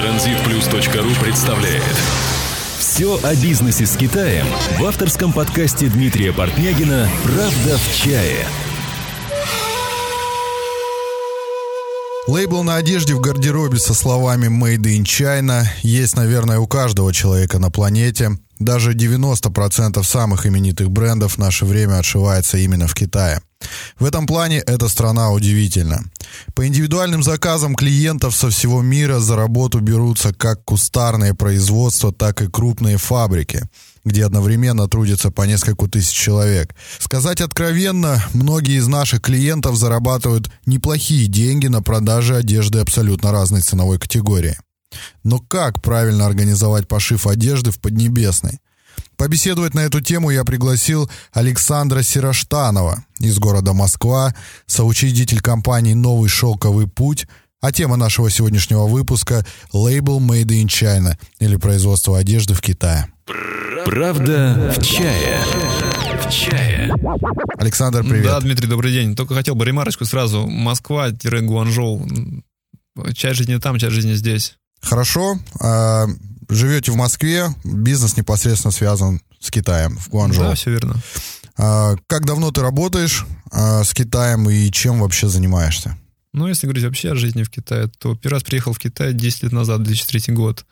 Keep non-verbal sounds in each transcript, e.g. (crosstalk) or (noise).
Транзитплюс.ру представляет Все о бизнесе с Китаем в авторском подкасте Дмитрия Портнягина «Правда в чае». Лейбл на одежде в гардеробе со словами «Made in China» есть, наверное, у каждого человека на планете. Даже 90% самых именитых брендов в наше время отшивается именно в Китае. В этом плане эта страна удивительна. По индивидуальным заказам клиентов со всего мира за работу берутся как кустарные производства, так и крупные фабрики где одновременно трудится по несколько тысяч человек. Сказать откровенно, многие из наших клиентов зарабатывают неплохие деньги на продаже одежды абсолютно разной ценовой категории. Но как правильно организовать пошив одежды в Поднебесной? Побеседовать на эту тему я пригласил Александра Сироштанова из города Москва, соучредитель компании «Новый шелковый путь», а тема нашего сегодняшнего выпуска – лейбл «Made in China» или производство одежды в Китае. Правда в чае. В чае. Александр, привет. Да, Дмитрий, добрый день. Только хотел бы ремарочку сразу. Москва-Гуанчжоу. Часть жизни там, часть жизни здесь. Хорошо. Живете в Москве, бизнес непосредственно связан с Китаем, в Гуанчжоу. Да, все верно. А, как давно ты работаешь а, с Китаем и чем вообще занимаешься? Ну, если говорить вообще о жизни в Китае, то первый раз приехал в Китай 10 лет назад, 2003 год.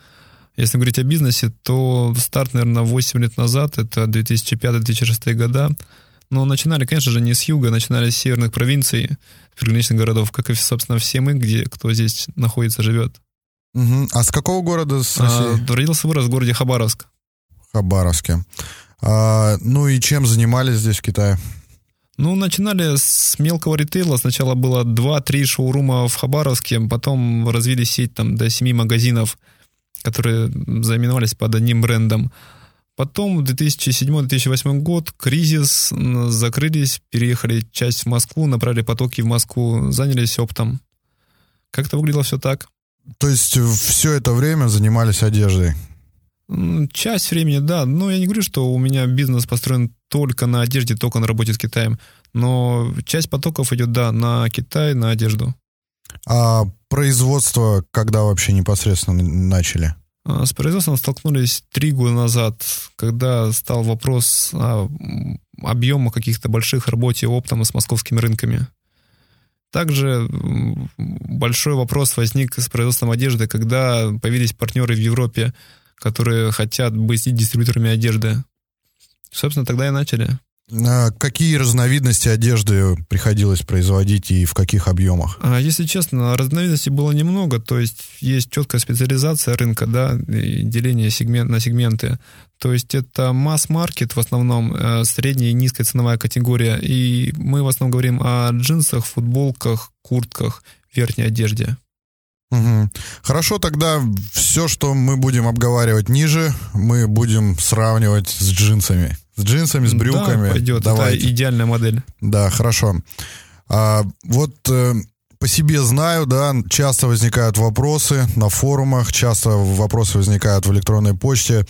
Если говорить о бизнесе, то старт, наверное, 8 лет назад, это 2005-2006 года. Но начинали, конечно же, не с юга, начинали с северных провинций, приграничных городов, как и, собственно, все мы, где кто здесь находится, живет. Угу. А с какого города с России? А, родился вырос в городе Хабаровск. Хабаровске. А, ну и чем занимались здесь в Китае? Ну, начинали с мелкого ритейла. Сначала было 2-3 шоурума в Хабаровске, потом развили сеть там до 7 магазинов – которые заименовались под одним брендом. Потом 2007-2008 год, кризис, закрылись, переехали часть в Москву, направили потоки в Москву, занялись оптом. Как-то выглядело все так. То есть все это время занимались одеждой? Часть времени, да. Но я не говорю, что у меня бизнес построен только на одежде, только на работе с Китаем. Но часть потоков идет, да, на Китай, на одежду. А производство когда вообще непосредственно начали? А, с производством столкнулись три года назад, когда стал вопрос о объемах каких-то больших работе оптом с московскими рынками. Также большой вопрос возник с производством одежды, когда появились партнеры в Европе, которые хотят быть дистрибьюторами одежды. Собственно, тогда и начали. Какие разновидности одежды приходилось производить и в каких объемах? А, если честно, разновидностей было немного, то есть есть четкая специализация рынка, да, и деление сегмент, на сегменты. То есть это масс-маркет в основном, э, средняя и низкая ценовая категория, и мы в основном говорим о джинсах, футболках, куртках, верхней одежде. Угу. Хорошо, тогда все, что мы будем обговаривать ниже, мы будем сравнивать с джинсами. С джинсами, с брюками. Да, пойдет. Давайте. Это идеальная модель. Да, хорошо. А, вот э, по себе знаю, да, часто возникают вопросы на форумах, часто вопросы возникают в электронной почте.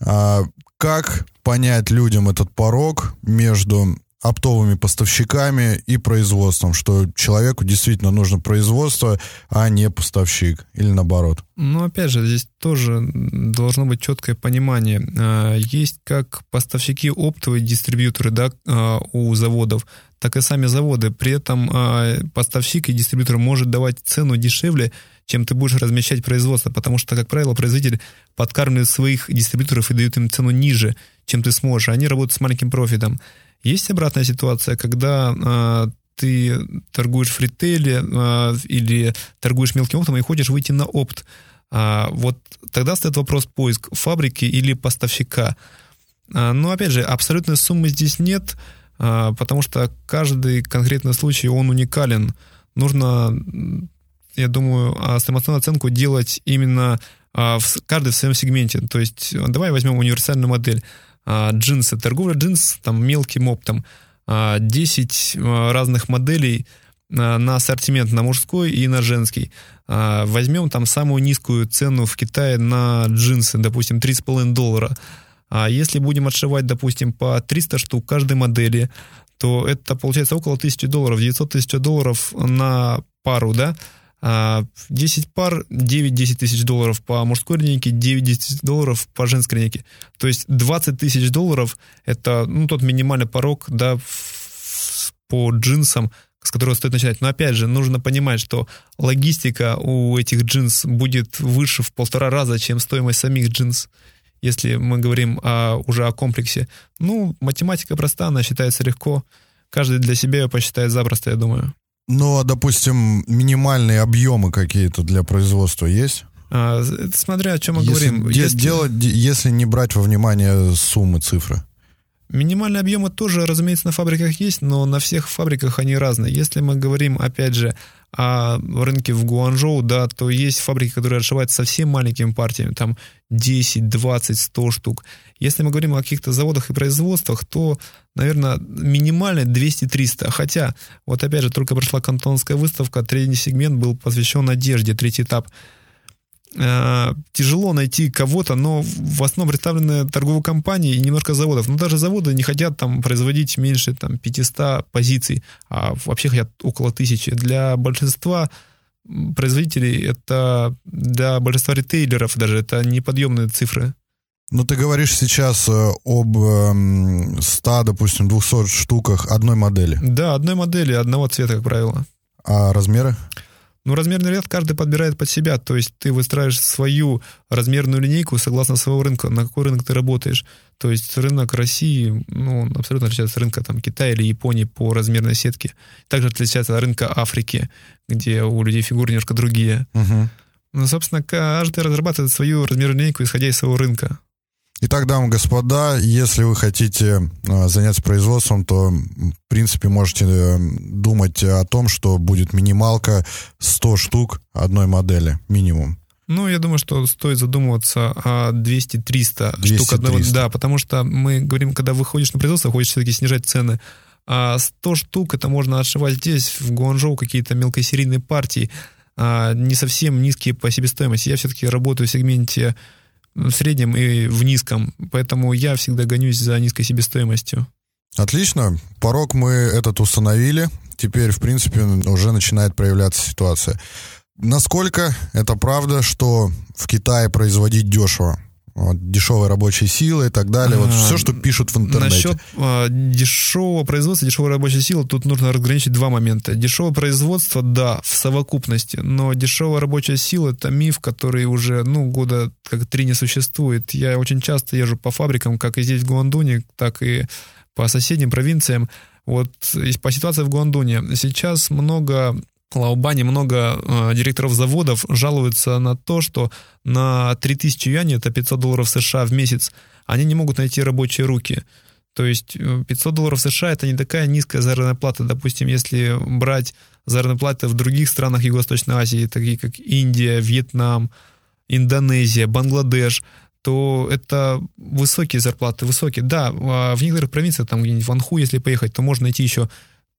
А, как понять людям этот порог между оптовыми поставщиками и производством, что человеку действительно нужно производство, а не поставщик, или наоборот. Ну, опять же, здесь тоже должно быть четкое понимание. А, есть как поставщики оптовые дистрибьюторы да, а, у заводов, так и сами заводы. При этом а, поставщик и дистрибьютор может давать цену дешевле, чем ты будешь размещать производство, потому что, как правило, производитель подкармливает своих дистрибьюторов и дает им цену ниже, чем ты сможешь. Они работают с маленьким профитом. Есть обратная ситуация, когда э, ты торгуешь в ритейле э, или торгуешь мелким оптом и хочешь выйти на опт. А, вот тогда стоит вопрос поиск фабрики или поставщика. А, но опять же, абсолютной суммы здесь нет, а, потому что каждый конкретный случай, он уникален. Нужно, я думаю, самостоятельную оценку делать именно а, в каждый в своем сегменте. То есть давай возьмем универсальную модель. А, джинсы, торговля джинс, там мелким оптом, 10 а, разных моделей на ассортимент на мужской и на женский. А, возьмем там самую низкую цену в Китае на джинсы, допустим, 3,5 доллара. А если будем отшивать, допустим, по 300 штук каждой модели, то это получается около 1000 долларов, 900 тысяч долларов на пару, да? 10 пар 9-10 тысяч долларов по мужской линейке, 9-10 долларов по женской линейке. То есть 20 тысяч долларов это ну, тот минимальный порог да, по джинсам, с которого стоит начинать. Но опять же, нужно понимать, что логистика у этих джинс будет выше в полтора раза, чем стоимость самих джинс, если мы говорим о, уже о комплексе. Ну, математика проста, она считается легко. Каждый для себя ее посчитает запросто, я думаю. А, допустим, минимальные объемы какие-то для производства есть? А, смотря о чем мы если говорим. Де- Если- Делать, если не брать во внимание суммы, цифры. Минимальные объемы тоже, разумеется, на фабриках есть, но на всех фабриках они разные. Если мы говорим, опять же, о рынке в Гуанчжоу, да, то есть фабрики, которые отшивают совсем маленькими партиями, там 10, 20, 100 штук. Если мы говорим о каких-то заводах и производствах, то, наверное, минимально 200-300. Хотя, вот опять же, только прошла кантонская выставка, третий сегмент был посвящен одежде, третий этап. Э, тяжело найти кого-то, но в основном представлены торговые компании и немножко заводов. Но даже заводы не хотят там производить меньше там, 500 позиций, а вообще хотят около тысячи. Для большинства производителей это, для большинства ритейлеров даже это неподъемные цифры. Ну, ты говоришь сейчас э, об эм, 100, допустим, 200 штуках одной модели. Да, одной модели, одного цвета, как правило. А размеры? Ну, размерный ряд каждый подбирает под себя, то есть ты выстраиваешь свою размерную линейку согласно своего рынка, на какой рынок ты работаешь. То есть рынок России, ну, он абсолютно отличается от рынка там, Китая или Японии по размерной сетке. Также отличается от рынка Африки, где у людей фигуры немножко другие. Угу. Ну, собственно, каждый разрабатывает свою размерную линейку, исходя из своего рынка. Итак, дамы и господа, если вы хотите э, заняться производством, то, в принципе, можете э, думать о том, что будет минималка 100 штук одной модели, минимум. Ну, я думаю, что стоит задумываться о 200-300 штук одного. 200-300. Да, потому что мы говорим, когда выходишь на производство, хочешь все-таки снижать цены. А 100 штук это можно отшивать здесь, в Гуанчжоу, какие-то мелкосерийные партии, а, не совсем низкие по себестоимости. Я все-таки работаю в сегменте в среднем и в низком, поэтому я всегда гонюсь за низкой себестоимостью. Отлично, порог мы этот установили. Теперь, в принципе, уже начинает проявляться ситуация. Насколько это правда, что в Китае производить дешево? Вот, дешевая рабочая сила и так далее. Вот А, все, что пишут в интернете. Насчет а, дешевого производства, дешевой рабочей силы, тут нужно разграничить два момента. Дешевое производство, да, в совокупности, но дешевая рабочая сила — это миф, который уже, ну, года как три не существует. Я очень часто езжу по фабрикам, как и здесь в Гуандуне, так и по соседним провинциям. Вот по ситуации в Гуандуне. Сейчас много Лаобане много э, директоров заводов жалуются на то, что на 3000 юаней, это 500 долларов США в месяц, они не могут найти рабочие руки. То есть э, 500 долларов США это не такая низкая заработная плата. Допустим, если брать заработные платы в других странах Юго-Восточной Азии, такие как Индия, Вьетнам, Индонезия, Бангладеш, то это высокие зарплаты, высокие. Да, а в некоторых провинциях, там где-нибудь в Анху, если поехать, то можно найти еще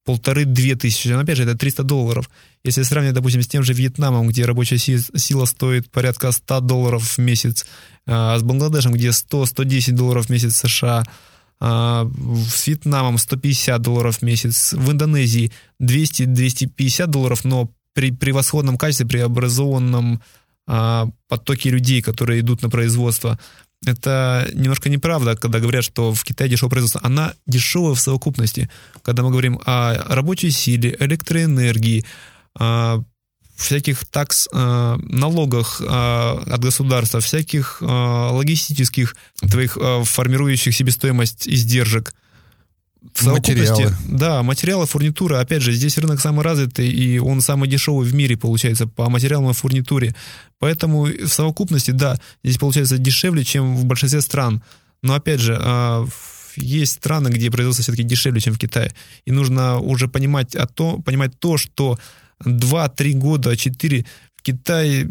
полторы-две тысячи. Но опять же, это 300 долларов. Если сравнивать, допустим, с тем же Вьетнамом, где рабочая си- сила стоит порядка 100 долларов в месяц, а с Бангладешем, где 100-110 долларов в месяц США, а с Вьетнамом 150 долларов в месяц, в Индонезии 200-250 долларов, но при превосходном качестве, при образованном а, потоке людей, которые идут на производство. Это немножко неправда, когда говорят, что в Китае дешевое производство. Она дешевая в совокупности. Когда мы говорим о рабочей силе, электроэнергии, всяких такс, налогах от государства, всяких логистических твоих формирующих себестоимость издержек. В совокупности, Материалы. да, материалы, фурнитура. Опять же, здесь рынок самый развитый, и он самый дешевый в мире, получается, по материалам и фурнитуре. Поэтому в совокупности, да, здесь получается дешевле, чем в большинстве стран. Но опять же, а, есть страны, где производство все-таки дешевле, чем в Китае. И нужно уже понимать, о то, понимать то, что 2-3 года, 4 в Китае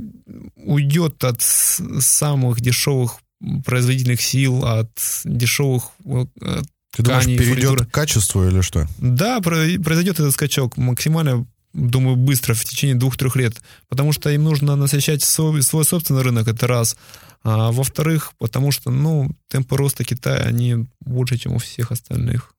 уйдет от самых дешевых производительных сил, от дешевых Ты думаешь, тканей, перейдет фурнитуры. к качеству или что? Да, про- произойдет этот скачок максимально, думаю, быстро, в течение двух-трех лет. Потому что им нужно насыщать свой, свой собственный рынок, это раз. А во-вторых, потому что, ну, темпы роста Китая, они больше, чем у всех остальных.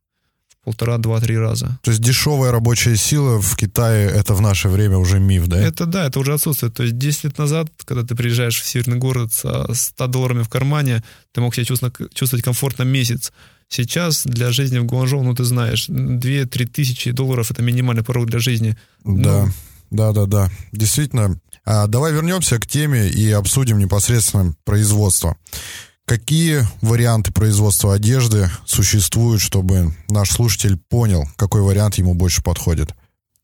полтора, два, три раза. То есть дешевая рабочая сила в Китае — это в наше время уже миф, да? Это да, это уже отсутствует. То есть 10 лет назад, когда ты приезжаешь в северный город со 100 долларами в кармане, ты мог себя чувствовать, чувствовать комфортно месяц. Сейчас для жизни в Гуанчжоу, ну ты знаешь, 2-3 тысячи долларов — это минимальный порог для жизни. Да, ну, да, да, да. Действительно. А, давай вернемся к теме и обсудим непосредственно производство. Какие варианты производства одежды существуют, чтобы наш слушатель понял, какой вариант ему больше подходит?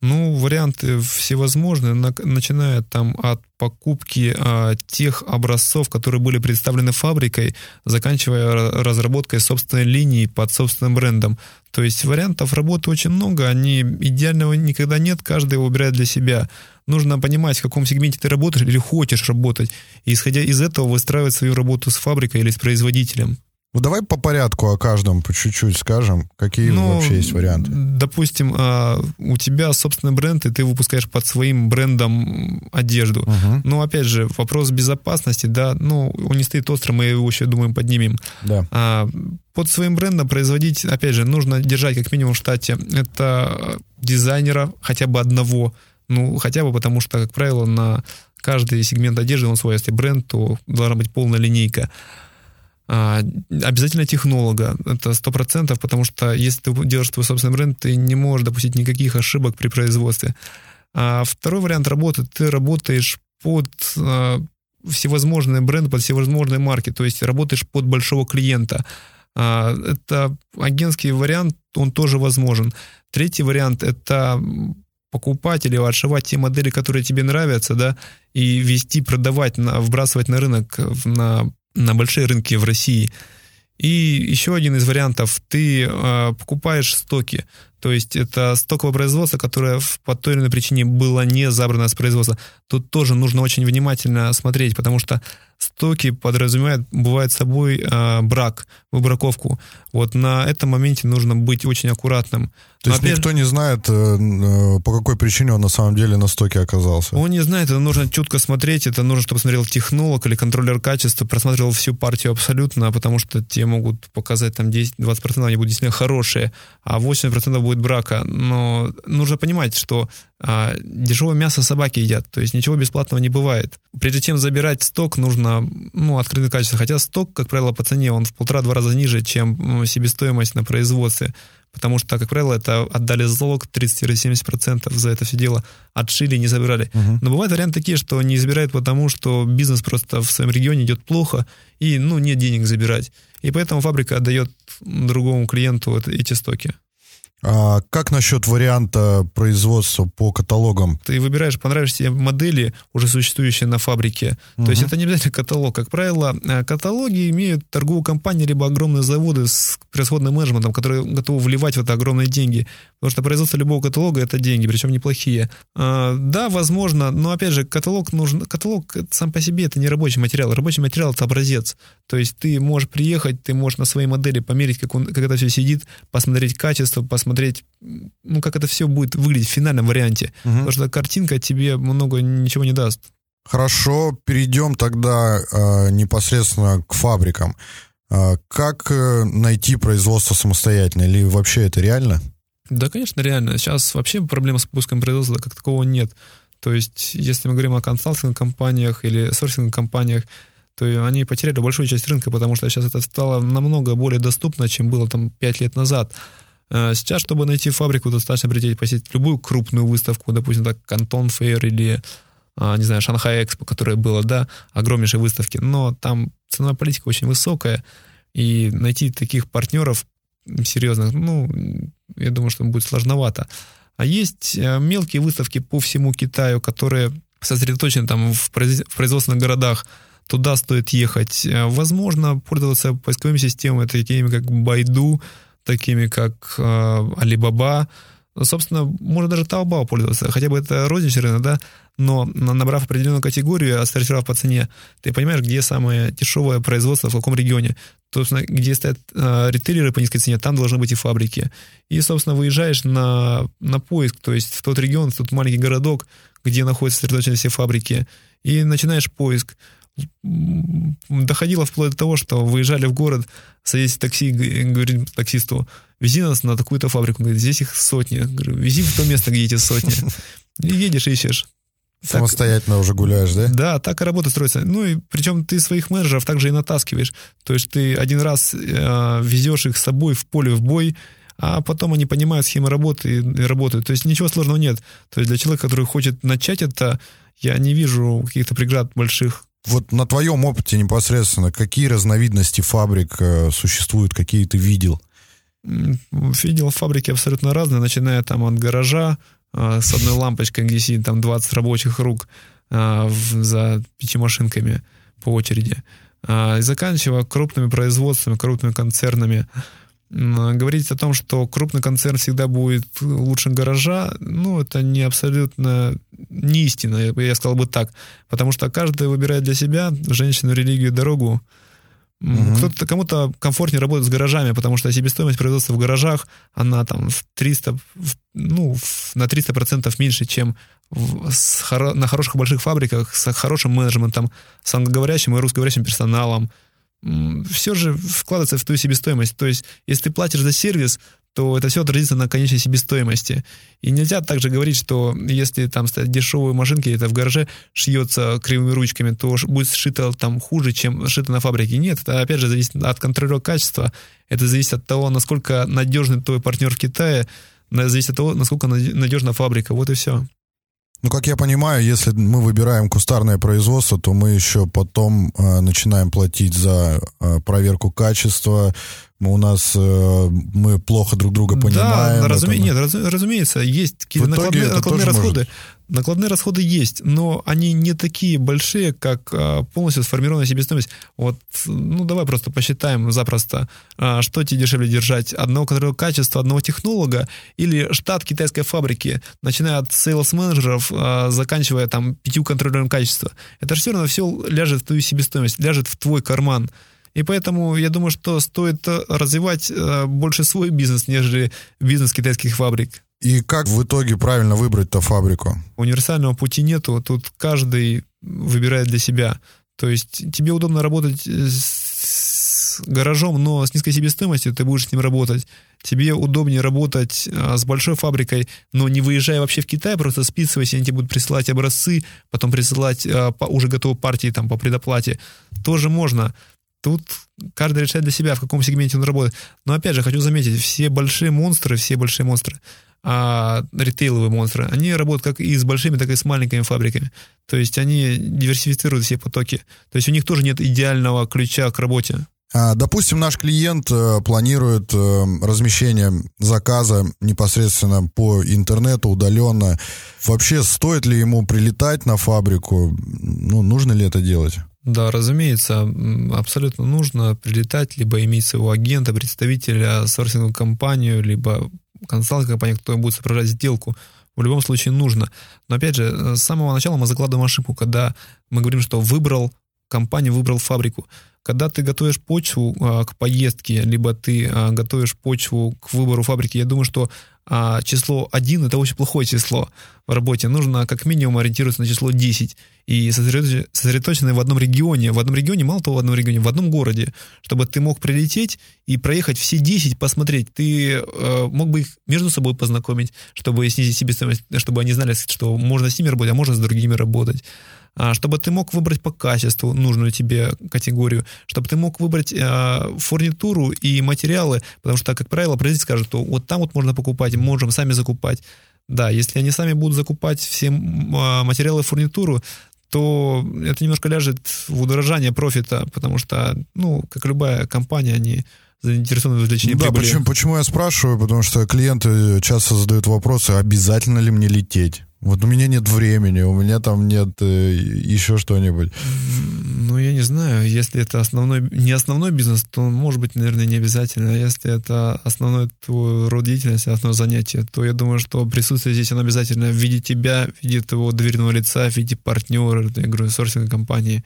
Ну, варианты всевозможные, начиная там от покупки а, тех образцов, которые были представлены фабрикой, заканчивая разработкой собственной линии под собственным брендом. То есть вариантов работы очень много, они идеального никогда нет, каждый его выбирает для себя. Нужно понимать, в каком сегменте ты работаешь или хочешь работать, и исходя из этого выстраивать свою работу с фабрикой или с производителем. Ну, давай по порядку о каждом по чуть-чуть скажем, какие ну, вообще есть варианты. Допустим, а, у тебя собственный бренд, и ты выпускаешь под своим брендом одежду. Угу. Но, опять же, вопрос безопасности, да, ну, он не стоит остро, мы его еще, думаем, поднимем. Да. А, под своим брендом производить, опять же, нужно держать как минимум в штате это дизайнера хотя бы одного, ну, хотя бы потому что, как правило, на каждый сегмент одежды он свой. Если бренд, то должна быть полная линейка. А, обязательно технолога, это сто процентов, потому что если ты делаешь твой собственный бренд, ты не можешь допустить никаких ошибок при производстве. А второй вариант работы, ты работаешь под а, всевозможные бренды, под всевозможные марки, то есть работаешь под большого клиента. А, это агентский вариант, он тоже возможен. Третий вариант — это покупать или отшивать те модели, которые тебе нравятся, да, и вести, продавать, на, вбрасывать на рынок на на большие рынки в России. И еще один из вариантов, ты э, покупаешь стоки, то есть это стоковое производство, которое по той или иной причине было не забрано с производства. Тут тоже нужно очень внимательно смотреть, потому что стоки подразумевают, бывает собой э, брак, выбраковку. Вот на этом моменте нужно быть очень аккуратным. То есть опять... никто не знает, э, э, по какой причине он на самом деле на стоке оказался? Он не знает, это нужно чутко смотреть, это нужно, чтобы смотрел технолог или контроллер качества, просматривал всю партию абсолютно, потому что те могут показать там 10-20%, они будут действительно хорошие, а 80% будет брака. Но нужно понимать, что а, дешевое мясо собаки едят, то есть ничего бесплатного не бывает. Прежде чем забирать сток, нужно ну, открытое качество. Хотя сток, как правило, по цене, он в полтора-два раза ниже, чем себестоимость на производстве. Потому что, как правило, это отдали залог 30-70% за это все дело, отшили, не забирали. Uh-huh. Но бывают варианты такие, что не забирают потому, что бизнес просто в своем регионе идет плохо, и ну, нет денег забирать. И поэтому фабрика отдает другому клиенту эти стоки. А как насчет варианта производства по каталогам? Ты выбираешь понравишься тебе модели, уже существующие на фабрике. Угу. То есть это не обязательно каталог. Как правило, э, каталоги имеют торговые компании, либо огромные заводы с превосходным менеджментом, которые готовы вливать в это огромные деньги. Потому что производство любого каталога — это деньги, причем неплохие. А, да, возможно, но опять же, каталог нужен... Каталог сам по себе — это не рабочий материал. Рабочий материал — это образец. То есть ты можешь приехать, ты можешь на своей модели померить, как, он, как это все сидит, посмотреть качество, посмотреть, ну, как это все будет выглядеть в финальном варианте. Угу. Потому что картинка тебе много ничего не даст. Хорошо, перейдем тогда э, непосредственно к фабрикам. Э, как э, найти производство самостоятельно? Или вообще это реально? Да, конечно, реально. Сейчас вообще проблема с поиском производства как такового нет. То есть, если мы говорим о консалтинг-компаниях или сорсинг-компаниях, то они потеряли большую часть рынка, потому что сейчас это стало намного более доступно, чем было там 5 лет назад. Э, сейчас, чтобы найти фабрику, достаточно прийти посетить любую крупную выставку, допустим, так, Кантон Фейр или, а, не знаю, Шанхай Экспо, которая была, да, огромнейшие выставки, но там ценовая политика очень высокая, и найти таких партнеров серьезных, ну, я думаю, что будет сложновато. А есть э, мелкие выставки по всему Китаю, которые сосредоточены там в производственных городах, туда стоит ехать. Э, возможно, пользоваться поисковыми системами, такими как Байду, такими как э, Alibaba. Собственно, можно даже Taobao пользоваться, хотя бы это розничный рынок, да, но набрав определенную категорию, отсортировав по цене, ты понимаешь, где самое дешевое производство, в каком регионе. Собственно, где стоят э, ритейлеры по низкой цене, там должны быть и фабрики. И, собственно, выезжаешь на, на поиск, то есть в тот регион, в тот маленький городок, где находятся сосредоточены все фабрики, и начинаешь поиск. Доходило вплоть до того, что выезжали в город, садись в такси, говорим таксисту, вези нас на такую-то фабрику. Он говорит, здесь их сотни. Говорю, вези в то место, где эти сотни. (laughs) И едешь, ищешь. Самостоятельно так, уже гуляешь, да? Да, так и работа строится. Ну и причем ты своих менеджеров также и натаскиваешь. То есть ты один раз э, везешь их с собой в поле в бой, а потом они понимают схемы работы и, и работают. То есть ничего сложного нет. То есть для человека, который хочет начать это, я не вижу каких-то преград больших. Вот на твоем опыте непосредственно, какие разновидности фабрик э, существуют, какие ты видел? Видел фабрики абсолютно разные, начиная там от гаража, а, с одной лампочкой, где сидит там 20 рабочих рук а, за пяти машинками по очереди. И заканчивая крупными производствами, крупными концернами. Говорить о том, что крупный концерн всегда будет лучше гаража, ну, это не абсолютно не истина, я сказал бы так. Потому что каждый выбирает для себя женщину, религию, дорогу. Угу. Кто-то, кому-то комфортнее работать с гаражами, потому что себестоимость производства в гаражах, она там в 300, ну, на 300% меньше, чем в, с, на хороших больших фабриках с хорошим менеджментом, с англоговорящим и русскоговорящим персоналом. Все же вкладывается в твою себестоимость. То есть, если ты платишь за сервис, то это все отразится на конечной себестоимости. И нельзя также говорить, что если там стоят дешевые машинки, это в гараже шьется кривыми ручками, то будет сшито там хуже, чем сшито на фабрике. Нет, это опять же зависит от контроля качества, это зависит от того, насколько надежный твой партнер в Китае, зависит от того, насколько надежна фабрика. Вот и все. Ну, как я понимаю, если мы выбираем кустарное производство, то мы еще потом э, начинаем платить за э, проверку качества. Мы, у нас э, мы плохо друг друга понимаем. Да, разуме... нет, раз... разумеется, есть какие-то накладные, накладные расходы. Может накладные расходы есть, но они не такие большие, как а, полностью сформированная себестоимость. Вот, ну, давай просто посчитаем запросто, а, что тебе дешевле держать, одного контролера качества, одного технолога или штат китайской фабрики, начиная от сейлс-менеджеров, а, заканчивая там пятью контролером качества. Это же все равно все ляжет в твою себестоимость, ляжет в твой карман. И поэтому я думаю, что стоит развивать больше свой бизнес, нежели бизнес китайских фабрик. И как в итоге правильно выбрать-то фабрику? Универсального пути нету, тут каждый выбирает для себя. То есть тебе удобно работать с гаражом, но с низкой себестоимостью ты будешь с ним работать. Тебе удобнее работать а, с большой фабрикой, но не выезжая вообще в Китай, просто списываясь, они тебе будут присылать образцы, потом присылать а, уже готовые партии там, по предоплате. Тоже можно. Тут каждый решает для себя, в каком сегменте он работает. Но опять же, хочу заметить, все большие монстры, все большие монстры, а ритейловые монстры, они работают как и с большими, так и с маленькими фабриками. То есть они диверсифицируют все потоки. То есть у них тоже нет идеального ключа к работе. А, допустим, наш клиент э, планирует э, размещение заказа непосредственно по интернету, удаленно. Вообще, стоит ли ему прилетать на фабрику? Ну, нужно ли это делать? Да, разумеется, абсолютно нужно прилетать, либо иметь своего агента, представителя, сорсинговую компанию, либо консалтинг компания, кто будет сопровождать сделку, в любом случае нужно. Но опять же, с самого начала мы закладываем ошибку, когда мы говорим, что выбрал компанию, выбрал фабрику. Когда ты готовишь почву а, к поездке, либо ты а, готовишь почву к выбору фабрики, я думаю, что а, число 1 это очень плохое число в работе. Нужно как минимум ориентироваться на число 10 и сосредоточены в одном регионе. В одном регионе, мало того, в одном регионе, в одном городе, чтобы ты мог прилететь и проехать все 10, посмотреть. Ты э, мог бы их между собой познакомить, чтобы снизить себестоимость, чтобы они знали, что можно с ними работать, а можно с другими работать. А, чтобы ты мог выбрать по качеству нужную тебе категорию, чтобы ты мог выбрать э, фурнитуру и материалы, потому что, как правило, производитель скажет, что вот там вот можно покупать, можем сами закупать. Да, если они сами будут закупать все э, материалы и фурнитуру, то это немножко ляжет в удорожание профита, потому что, ну, как любая компания, они заинтересованы в извлечении да, прибыли. Почему, почему я спрашиваю? Потому что клиенты часто задают вопросы, обязательно ли мне лететь? Вот у меня нет времени, у меня там нет э, еще что-нибудь. Ну, я не знаю, если это основной, не основной бизнес, то, может быть, наверное, не обязательно. А если это основной твой род деятельности, основное занятие, то я думаю, что присутствие здесь, оно обязательно в виде тебя, в виде твоего доверенного лица, в виде партнера, я говорю, сорсинговой компании.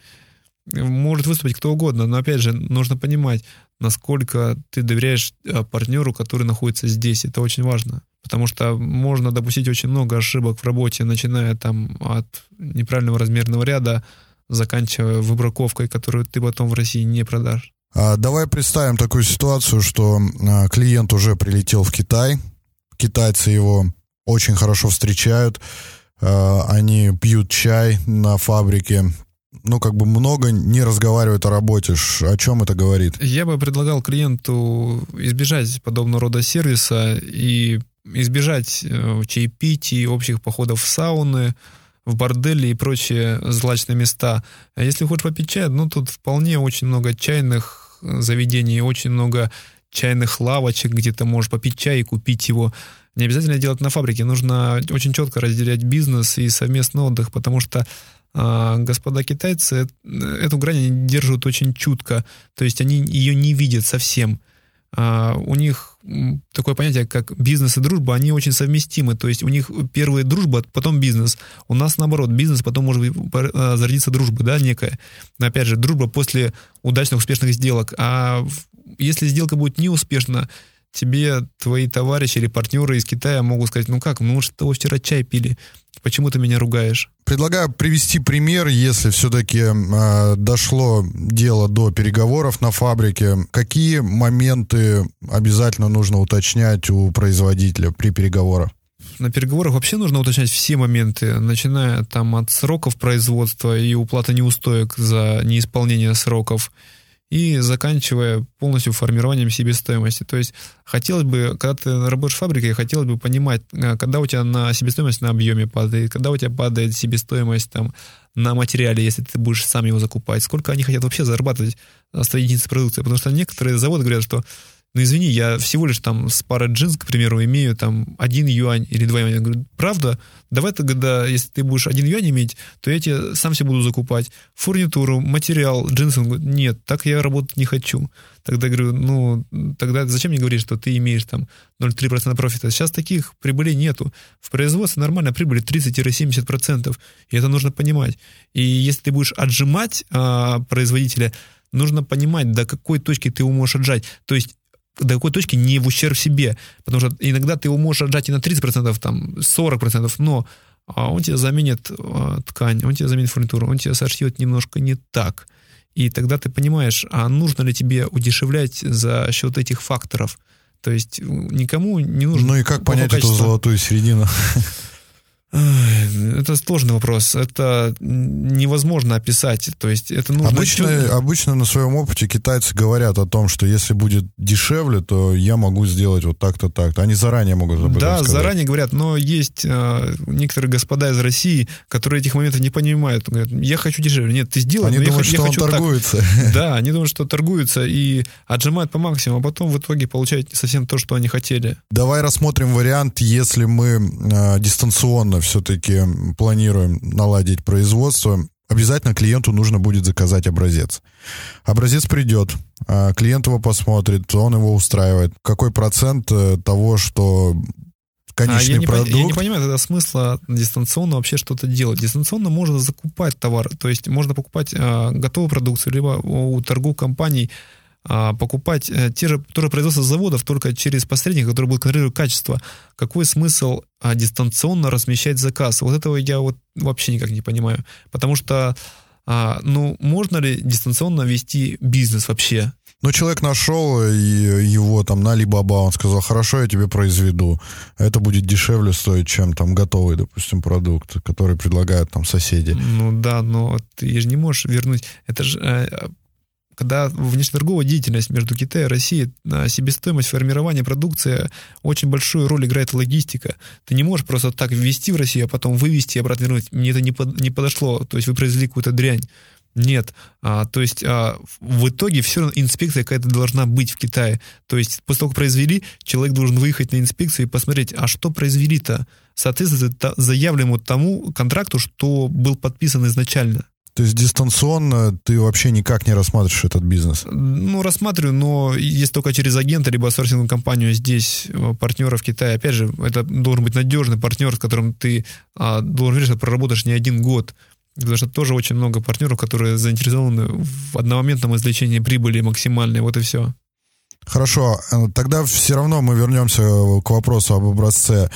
Может выступить кто угодно, но, опять же, нужно понимать, насколько ты доверяешь э, партнеру, который находится здесь. Это очень важно. Потому что можно допустить очень много ошибок в работе, начиная там от неправильного размерного ряда, заканчивая выбраковкой, которую ты потом в России не продашь. А, давай представим такую ситуацию, что а, клиент уже прилетел в Китай, китайцы его очень хорошо встречают, а, они пьют чай на фабрике, ну, как бы много не разговаривают о работе. О чем это говорит? Я бы предлагал клиенту избежать подобного рода сервиса и избежать э, чаепитий, общих походов в сауны, в бордели и прочие злачные места. А если хочешь попить чай, ну, тут вполне очень много чайных заведений, очень много чайных лавочек, где ты можешь попить чай и купить его. Не обязательно делать на фабрике, нужно очень четко разделять бизнес и совместный отдых, потому что а, господа китайцы эту грань они держат очень чутко, то есть они ее не видят совсем. А, у них такое понятие, как бизнес и дружба, они очень совместимы. То есть у них первая дружба, потом бизнес. У нас наоборот, бизнес, потом может а, зародиться дружба, да, некая. Но опять же, дружба после удачных, успешных сделок. А если сделка будет неуспешна, тебе твои товарищи или партнеры из Китая могут сказать, ну как, может, того вчера чай пили, почему ты меня ругаешь? Предлагаю привести пример, если все-таки э, дошло дело до переговоров на фабрике. Какие моменты обязательно нужно уточнять у производителя при переговорах? На переговорах вообще нужно уточнять все моменты, начиная там от сроков производства и уплаты неустоек за неисполнение сроков, и заканчивая полностью формированием себестоимости. То есть хотелось бы, когда ты работаешь в фабрике, хотелось бы понимать, э, когда у тебя на себестоимость на объеме падает, когда у тебя падает себестоимость там, на материале, если ты будешь сам его закупать, сколько они хотят вообще зарабатывать с единицы продукции. Потому что некоторые заводы говорят, что ну извини, я всего лишь там с парой джинс, к примеру, имею там один юань или два юаня. Я говорю, правда? Давай тогда, если ты будешь один юань иметь, то я тебе сам себе буду закупать фурнитуру, материал, джинсы. Он говорит, нет, так я работать не хочу. Тогда говорю, ну, тогда зачем мне говорить, что ты имеешь там 0,3% профита? Сейчас таких прибылей нету. В производстве нормально прибыль 30-70%. И это нужно понимать. И если ты будешь отжимать а, производителя, нужно понимать, до какой точки ты его можешь отжать. То есть до какой точки не в ущерб себе. Потому что иногда ты его можешь отжать и на 30%, там, 40%, но а он тебе заменит а, ткань, он тебе заменит фурнитуру, он тебе сошьет немножко не так. И тогда ты понимаешь, а нужно ли тебе удешевлять за счет этих факторов. То есть никому не нужно... Ну и как понять качества. эту золотую середину? (laughs) Это сложный вопрос. Это невозможно описать. То есть это нужно... Обычно, обычно на своем опыте китайцы говорят о том, что если будет дешевле, то я могу сделать вот так-то, так-то. Они заранее могут об этом Да, сказать. заранее говорят, но есть э, некоторые господа из России, которые этих моментов не понимают. Говорят, я хочу дешевле. Нет, ты сделай, Они но думают, я, что я он хочу торгуется. Так. (laughs) Да, они думают, что торгуются и отжимают по максимуму, а потом в итоге получают не совсем то, что они хотели. Давай рассмотрим вариант, если мы э, дистанционно все-таки планируем наладить производство, обязательно клиенту нужно будет заказать образец. Образец придет, а клиент его посмотрит, он его устраивает. Какой процент э, того, что конечный а я продукт... Не, я не понимаю тогда смысла дистанционно вообще что-то делать. Дистанционно можно закупать товар, то есть можно покупать а, готовую продукцию, либо у торговых компаний покупать э, те же, тоже производство заводов только через посредника, который будет контролировать качество. Какой смысл а, дистанционно размещать заказ? Вот этого я вот вообще никак не понимаю. Потому что, а, ну, можно ли дистанционно вести бизнес вообще? Ну, человек нашел его там на Alibaba, он сказал, хорошо, я тебе произведу. Это будет дешевле стоить, чем там готовый, допустим, продукт, который предлагают там соседи. Ну да, но ты же не можешь вернуть. Это же э, когда внешнеторговая деятельность между Китаем и Россией, себестоимость формирования продукции, очень большую роль играет логистика. Ты не можешь просто так ввести в Россию, а потом вывести и обратно вернуть. Мне это не, под, не подошло. То есть вы произвели какую-то дрянь. Нет. А, то есть а, в итоге все равно инспекция какая-то должна быть в Китае. То есть после того, как произвели, человек должен выехать на инспекцию и посмотреть, а что произвели-то? Соответствует заявленному тому контракту, что был подписан изначально. То есть дистанционно ты вообще никак не рассматриваешь этот бизнес? Ну, рассматриваю, но есть только через агента, либо сорсинговую компанию здесь, э, партнера в Китае. Опять же, это должен быть надежный партнер, с которым ты а, должен верить, что проработаешь не один год. Потому что тоже очень много партнеров, которые заинтересованы в одномоментном извлечении прибыли максимальной. Вот и все. Хорошо, э, тогда все равно мы вернемся к вопросу об образце.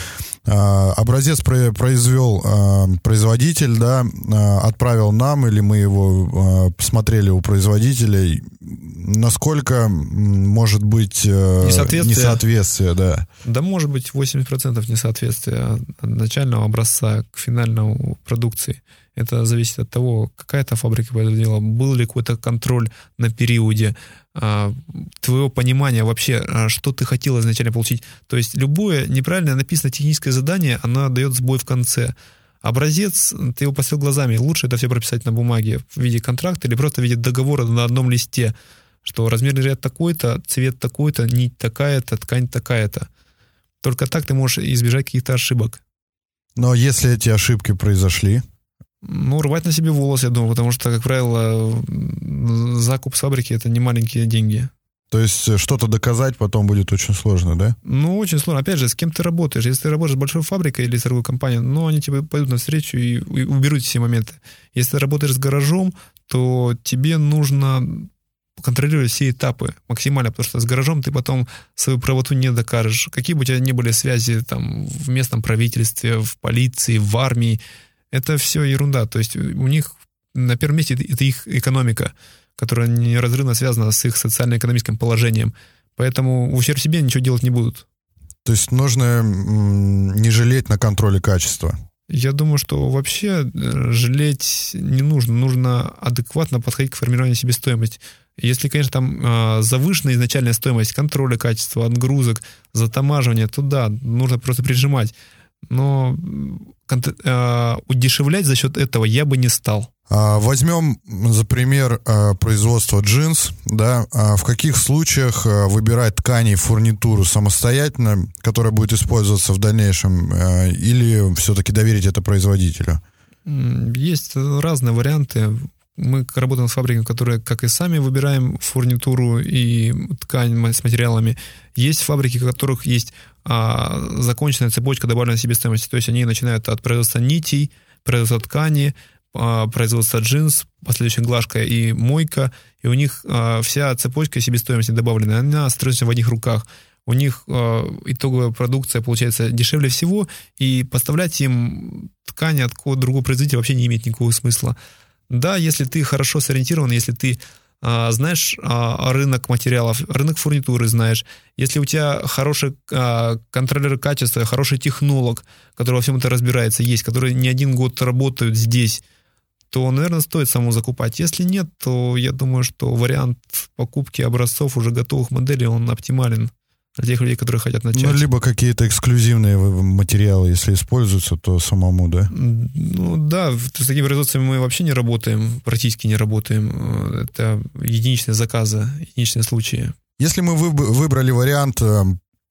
А, образец произвел а, производитель, да, а, отправил нам, или мы его посмотрели у производителя. насколько может быть э, несоответствие. несоответствие, да? Да, может быть 80% несоответствия от начального образца к финальному продукции. Это зависит от того, какая это фабрика производила, был ли какой-то контроль на периоде, а, твоего понимания вообще, а, что ты хотел изначально получить. То есть любое неправильно написанное техническое задание, оно дает сбой в конце. Образец, ты его посмотрел глазами, лучше это все прописать на бумаге в виде контракта или просто в виде договора на одном листе, что размерный ряд такой-то, цвет такой-то, нить такая-то, ткань такая-то. Только так ты можешь избежать каких-то ошибок. Но если эти ошибки произошли, ну, рвать на себе волосы, я думаю, потому что, как правило, закуп с фабрики — это не маленькие деньги. То есть э, что-то доказать потом будет очень сложно, да? Ну, очень сложно. Опять же, с кем ты работаешь? Если ты работаешь с большой фабрикой или с торговой компанией, ну, они тебе пойдут навстречу и, и уберут все моменты. Если ты работаешь с гаражом, то тебе нужно контролировать все этапы максимально, потому что с гаражом ты потом свою правоту не докажешь. Какие бы у тебя ни были связи там в местном правительстве, в полиции, в армии, это все ерунда. То есть у них на первом месте это их экономика, которая неразрывно связана с их социально-экономическим положением. Поэтому в ущерб себе ничего делать не будут. То есть нужно не жалеть на контроле качества. Я думаю, что вообще э, жалеть не нужно. Нужно адекватно подходить к формированию себестоимости. Если, конечно, там э, завышенная изначальная стоимость контроля качества, отгрузок, затамаживания, то да, нужно просто прижимать. Но э, удешевлять за счет этого я бы не стал. А, возьмем за пример а, производство джинс, да, а в каких случаях выбирать ткани и фурнитуру самостоятельно, которая будет использоваться в дальнейшем, или все-таки доверить это производителю? Есть разные варианты. Мы работаем с фабриками, которые, как и сами, выбираем фурнитуру и ткань с материалами. Есть фабрики, у которых есть а, законченная цепочка добавленной себестоимости. То есть они начинают от производства нитей, производства ткани, а, производства джинс, последующая глажка и мойка. И у них а, вся цепочка себестоимости добавлена, она строится в одних руках. У них а, итоговая продукция получается дешевле всего, и поставлять им ткани от другого производителя вообще не имеет никакого смысла. Да, если ты хорошо сориентирован, если ты знаешь а, рынок материалов, рынок фурнитуры знаешь, если у тебя хороший а, контролер качества, хороший технолог, который во всем это разбирается, есть, который не один год работают здесь, то, наверное, стоит саму закупать. Если нет, то я думаю, что вариант покупки образцов уже готовых моделей, он оптимален для тех людей, которые хотят начать. Ну, либо какие-то эксклюзивные материалы, если используются, то самому, да? Ну, да, с такими производствами мы вообще не работаем, практически не работаем. Это единичные заказы, единичные случаи. Если мы выбрали вариант э,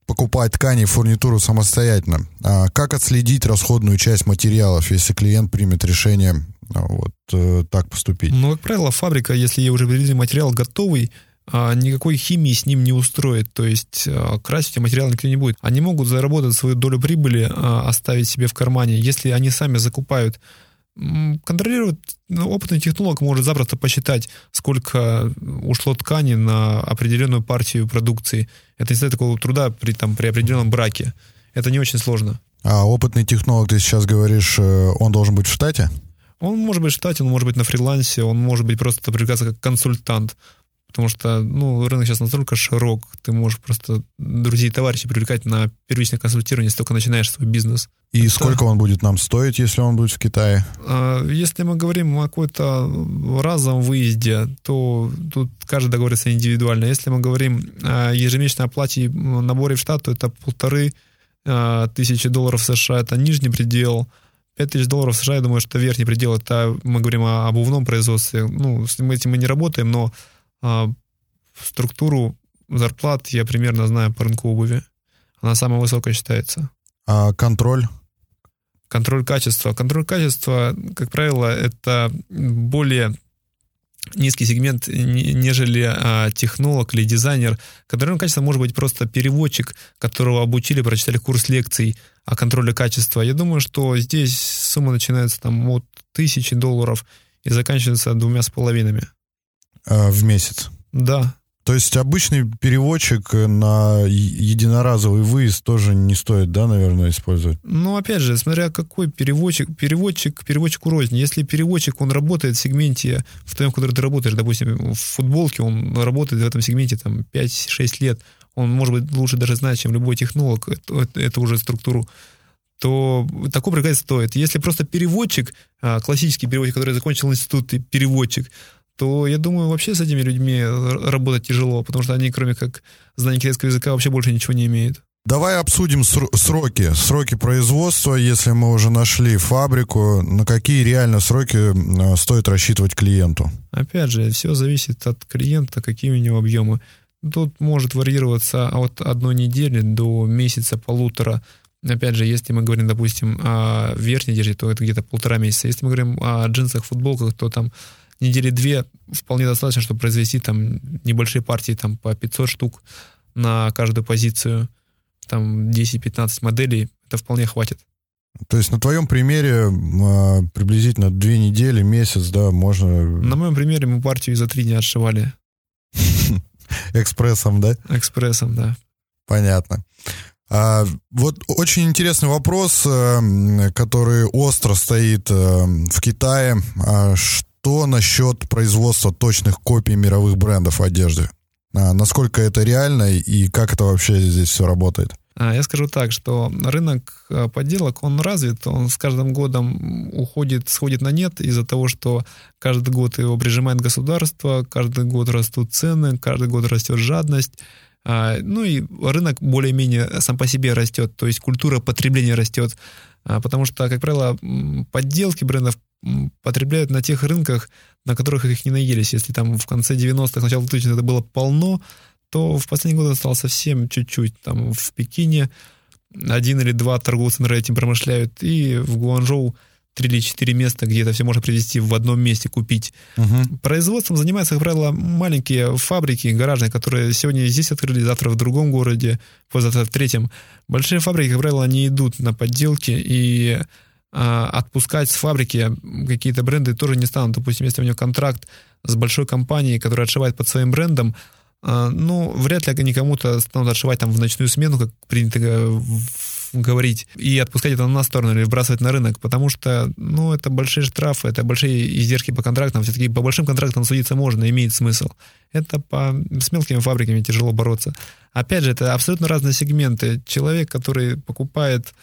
покупать ткани и фурнитуру самостоятельно, а как отследить расходную часть материалов, если клиент примет решение а, вот э, так поступить? Ну, как правило, фабрика, если ей уже привезли материал готовый, никакой химии с ним не устроит, то есть а, красить материал никто не будет. Они могут заработать свою долю прибыли, а, оставить себе в кармане, если они сами закупают. Контролировать ну, опытный технолог может запросто посчитать, сколько ушло ткани на определенную партию продукции. Это не стоит такого труда при, там, при определенном браке. Это не очень сложно. А опытный технолог, ты сейчас говоришь, э, он должен быть в штате? Он может быть в штате, он может быть на фрилансе, он может быть просто привлекаться как консультант. Потому что ну, рынок сейчас настолько широк, ты можешь просто друзей и товарищей привлекать на первичное консультирование, если только начинаешь свой бизнес. И Это... сколько он будет нам стоить, если он будет в Китае? А, если мы говорим о какой-то разовом выезде, то тут каждый договорится индивидуально. Если мы говорим о ежемесячной оплате наборе в штат, то это полторы а, тысячи долларов США, это нижний предел. 5 тысяч долларов США, я думаю, что верхний предел, это мы говорим о обувном производстве. Ну, с этим мы не работаем, но структуру зарплат я примерно знаю по рынку обуви. Она самая высокая считается. А контроль? Контроль качества. Контроль качества, как правило, это более низкий сегмент, нежели а, технолог или дизайнер. Контроль качества может быть просто переводчик, которого обучили, прочитали курс лекций о контроле качества. Я думаю, что здесь сумма начинается там от тысячи долларов и заканчивается двумя с половинами. Э, в месяц. Да. То есть обычный переводчик на единоразовый выезд тоже не стоит, да, наверное, использовать? Ну, опять же, смотря какой переводчик, переводчик, переводчику рознь. Если переводчик, он работает в сегменте, в том, в котором ты работаешь, допустим, в футболке, он работает в этом сегменте там 5-6 лет, он, может быть, лучше даже знает, чем любой технолог, эту, эту уже структуру то такой приказ стоит. Если просто переводчик, а, классический переводчик, который закончил институт и переводчик, то я думаю, вообще с этими людьми работать тяжело, потому что они, кроме как знания китайского языка, вообще больше ничего не имеют. Давай обсудим сроки. Сроки производства, если мы уже нашли фабрику, на какие реально сроки стоит рассчитывать клиенту? Опять же, все зависит от клиента, какие у него объемы. Тут может варьироваться от одной недели до месяца, полутора. Опять же, если мы говорим, допустим, о верхней одежде, то это где-то полтора месяца. Если мы говорим о джинсах, футболках, то там недели две вполне достаточно, чтобы произвести там небольшие партии там по 500 штук на каждую позицию, там 10-15 моделей, это вполне хватит. То есть на твоем примере а, приблизительно две недели, месяц, да, можно... На моем примере мы партию за три дня отшивали. (laughs) Экспрессом, да? Экспрессом, да. Понятно. А, вот очень интересный вопрос, э, который остро стоит э, в Китае. А что насчет производства точных копий мировых брендов одежды? А, насколько это реально и как это вообще здесь все работает? А, я скажу так, что рынок а, подделок, он развит, он с каждым годом уходит, сходит на нет из-за того, что каждый год его прижимает государство, каждый год растут цены, каждый год растет жадность. Ну и рынок более-менее сам по себе растет, то есть культура потребления растет, потому что, как правило, подделки брендов потребляют на тех рынках, на которых их не наелись. Если там в конце 90-х, начало 2000-х это было полно, то в последние годы стало совсем чуть-чуть. Там в Пекине один или два торговца на этим промышляют, и в Гуанчжоу три или четыре места, где это все можно привезти в одном месте, купить. Угу. Производством занимаются, как правило, маленькие фабрики гаражные, которые сегодня здесь открыли, завтра в другом городе, завтра в третьем. Большие фабрики, как правило, не идут на подделки, и отпускать с фабрики какие-то бренды тоже не станут. Допустим, если у него контракт с большой компанией, которая отшивает под своим брендом, а, ну, вряд ли они кому-то станут отшивать там в ночную смену, как принято говорить, и отпускать это на сторону или вбрасывать на рынок, потому что, ну, это большие штрафы, это большие издержки по контрактам, все-таки по большим контрактам судиться можно, имеет смысл. Это по, с мелкими фабриками тяжело бороться. Опять же, это абсолютно разные сегменты. Человек, который покупает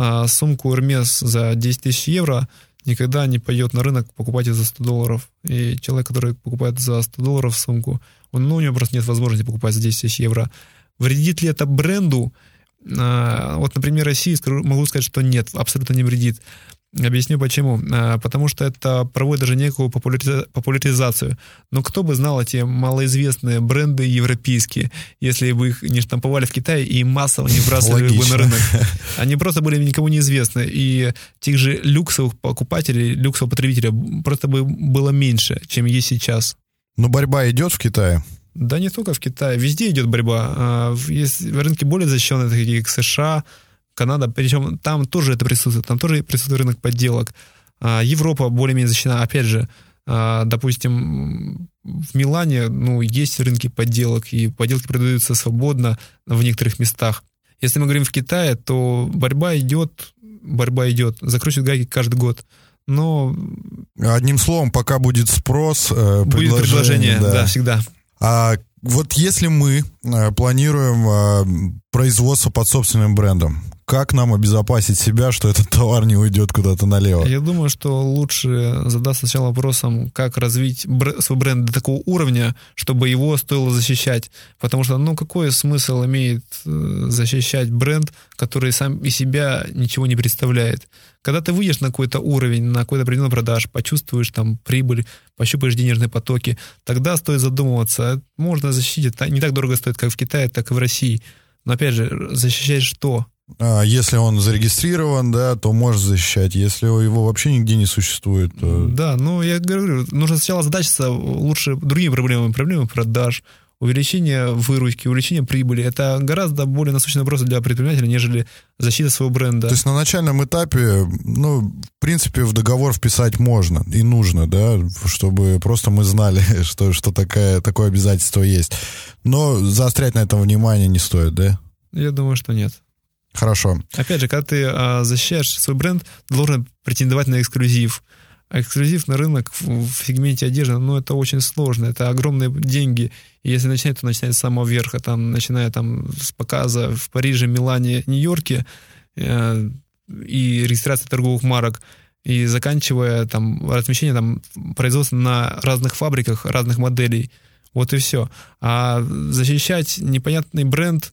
а сумку Hermes за 10 тысяч евро никогда не пойдет на рынок покупать ее за 100 долларов. И человек, который покупает за 100 долларов сумку, он, ну, у него просто нет возможности покупать за 10 тысяч евро. Вредит ли это бренду? А, вот, например, России могу сказать, что нет, абсолютно не вредит. Объясню почему. А, потому что это проводит даже некую популяризацию. Но кто бы знал эти малоизвестные бренды европейские, если бы их не штамповали в Китае и массово не вбрасывали бы на рынок. (laughs) Они просто были никому неизвестны. И тех же люксовых покупателей, люксового потребителя просто бы было меньше, чем есть сейчас. Но борьба идет в Китае? Да не только в Китае, везде идет борьба. А, есть рынки более защищенные, такие как США, Канада, причем там тоже это присутствует, там тоже присутствует рынок подделок. А, Европа более-менее защищена, опять же, а, допустим, в Милане, ну, есть рынки подделок, и подделки продаются свободно в некоторых местах. Если мы говорим в Китае, то борьба идет, борьба идет, закручивают гайки каждый год. Но... Одним словом, пока будет спрос, э, будет предложение, предложение да. да, всегда. А вот если мы э, планируем э, производство под собственным брендом, как нам обезопасить себя, что этот (laughs) товар не уйдет куда-то налево? Я думаю, что лучше задаться сначала вопросом, как развить бр- свой бренд до такого уровня, чтобы его стоило защищать. Потому что, ну, какой смысл имеет э, защищать бренд, который сам из себя ничего не представляет? Когда ты выйдешь на какой-то уровень, на какой-то определенный продаж, почувствуешь там прибыль, пощупаешь денежные потоки, тогда стоит задумываться. Можно защитить, не так дорого стоит, как в Китае, так и в России. Но опять же, защищать что? А, если он зарегистрирован, да, то может защищать. Если его вообще нигде не существует, то... Да, ну, я говорю, нужно сначала задачиться лучше другими проблемами. Проблемы продаж, увеличение выручки, увеличение прибыли. Это гораздо более насущный вопрос для предпринимателя, нежели защита своего бренда. То есть на начальном этапе, ну, в принципе, в договор вписать можно и нужно, да, чтобы просто мы знали, (laughs) что, что такая, такое обязательство есть. Но заострять на этом внимание не стоит, да? Я думаю, что нет. Хорошо. Опять же, когда ты а, защищаешь свой бренд, должен претендовать на эксклюзив. А эксклюзив на рынок в, сегменте одежды, ну, это очень сложно, это огромные деньги. И если начинать, то начинать с самого верха, там, начиная там с показа в Париже, Милане, Нью-Йорке э, и регистрации торговых марок, и заканчивая там размещение там производства на разных фабриках, разных моделей. Вот и все. А защищать непонятный бренд,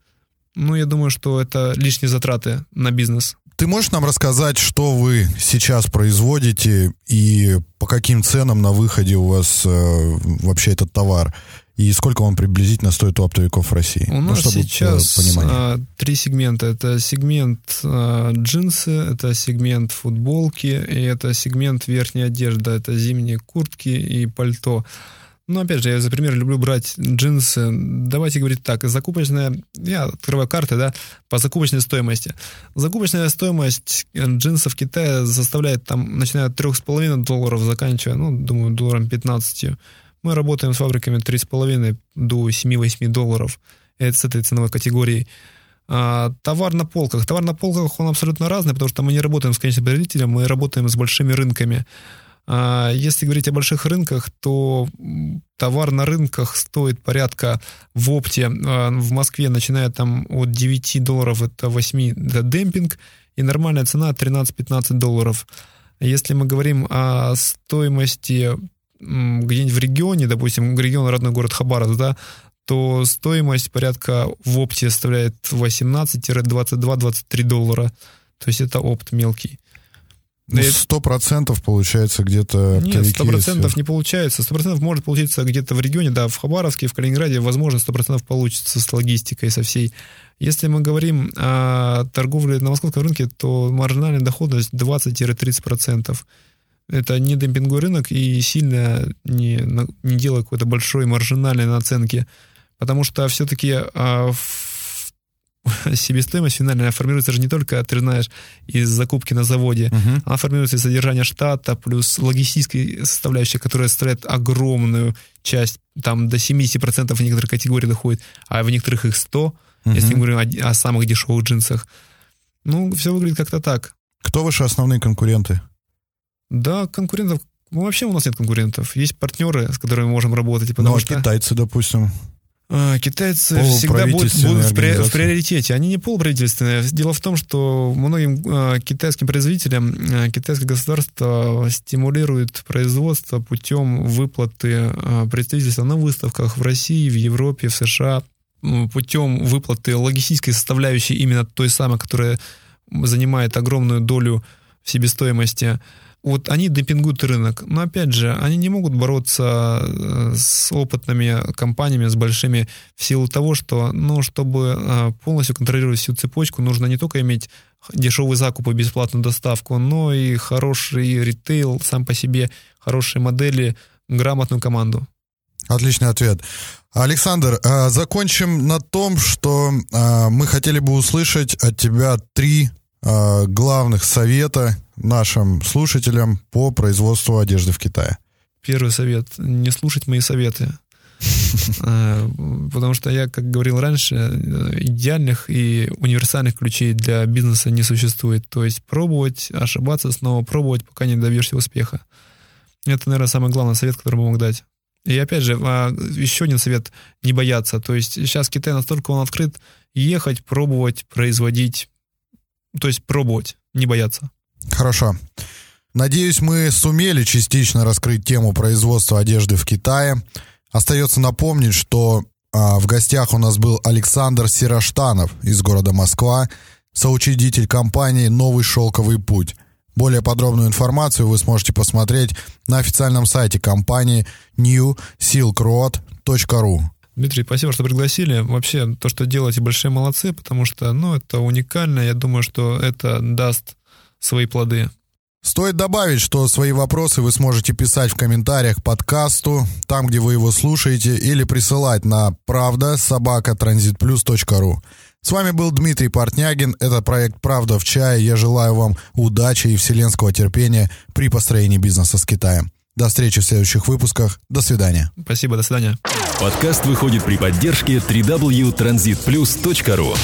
ну, я думаю, что это лишние затраты на бизнес. Ты можешь нам рассказать, что вы сейчас производите и по каким ценам на выходе у вас э, вообще этот товар? И сколько он приблизительно стоит у оптовиков в России? У ну, нас чтобы, сейчас э, понимание. а, три сегмента. Это сегмент а, джинсы, это сегмент футболки, и это сегмент верхней одежды. Это зимние куртки и пальто. Ну, опять же, я за пример люблю брать джинсы. Давайте говорить так, закупочная, я открываю карты, да, по закупочной стоимости. Закупочная стоимость джинсов в Китае составляет там, начиная от 3,5 долларов, заканчивая, ну, думаю, долларом 15. Мы работаем с фабриками 3,5 до 7-8 долларов. Это с этой ценовой категорией. А, товар на полках. Товар на полках, он абсолютно разный, потому что мы не работаем с конечным потребителем, мы работаем с большими рынками. А, если говорить о больших рынках, то товар на рынках стоит порядка в опте а, в Москве, начиная там от 9 долларов, это 8, это демпинг, и нормальная цена 13-15 долларов. Если мы говорим о стоимости где-нибудь в регионе, допустим, регион родной город Хабаровск, да, то стоимость порядка в опте составляет 18-22-23 доллара. То есть это опт мелкий. Ну, сто процентов получается где-то Нет, сто процентов не получается. Сто процентов может получиться где-то в регионе, да, в Хабаровске, в Калининграде, возможно, сто процентов получится с логистикой, со всей. Если мы говорим о торговле на московском рынке, то маржинальная доходность 20-30 процентов. Это не демпинговый рынок и сильно не, не делая какой-то большой маржинальной наценки. Потому что все-таки а, (laughs) себестоимость финальная формируется же не только, ты знаешь, из закупки на заводе, uh-huh. она формируется из содержания штата, плюс логистической составляющей, которая составляет огромную часть, там до 70% в некоторых категориях доходит, а в некоторых их 100, uh-huh. если мы говорим о, о самых дешевых джинсах. Ну, все выглядит как-то так. Кто ваши основные конкуренты? Да, конкурентов ну, вообще у нас нет конкурентов. Есть партнеры, с которыми мы можем работать. Ну, а что... китайцы, допустим? А, китайцы всегда будут, будут в, в приоритете. Они не полуправительственные. Дело в том, что многим э, китайским производителям э, китайское государство стимулирует производство путем выплаты э, представительства на выставках в России, в Европе, в США, путем выплаты логистической составляющей именно той самой, которая занимает огромную долю в себестоимости вот они демпингуют рынок. Но опять же, они не могут бороться э, с опытными компаниями, с большими, в силу того, что, ну, чтобы э, полностью контролировать всю цепочку, нужно не только иметь дешевый закуп и бесплатную доставку, но и хороший ритейл сам по себе, хорошие модели, грамотную команду. Отличный ответ. Александр, э, закончим на том, что мы хотели бы услышать от тебя три главных совета нашим слушателям по производству одежды в Китае? Первый совет – не слушать мои советы. (laughs) Э, потому что я, как говорил раньше, идеальных и универсальных ключей для бизнеса не существует. То есть пробовать, ошибаться, снова пробовать, пока не добьешься успеха. Это, наверное, самый главный совет, который могу дать. И опять же, а, еще один совет – не бояться. То есть сейчас Китай настолько он открыт, ехать, пробовать, производить. То есть пробовать, не бояться. Хорошо. Надеюсь, мы сумели частично раскрыть тему производства одежды в Китае. Остается напомнить, что а, в гостях у нас был Александр Сироштанов из города Москва, соучредитель компании «Новый шелковый путь». Более подробную информацию вы сможете посмотреть на официальном сайте компании newsilkroad.ru. Дмитрий, спасибо, что пригласили. Вообще, то, что делаете, большие молодцы, потому что, ну, это уникально. Я думаю, что это даст свои плоды. Стоит добавить, что свои вопросы вы сможете писать в комментариях к подкасту, там, где вы его слушаете, или присылать на правда собака транзитплюс.ру. С вами был Дмитрий Портнягин. Это проект «Правда в чае». Я желаю вам удачи и вселенского терпения при построении бизнеса с Китаем. До встречи в следующих выпусках. До свидания. Спасибо, до свидания. Подкаст выходит при поддержке www.transitplus.ru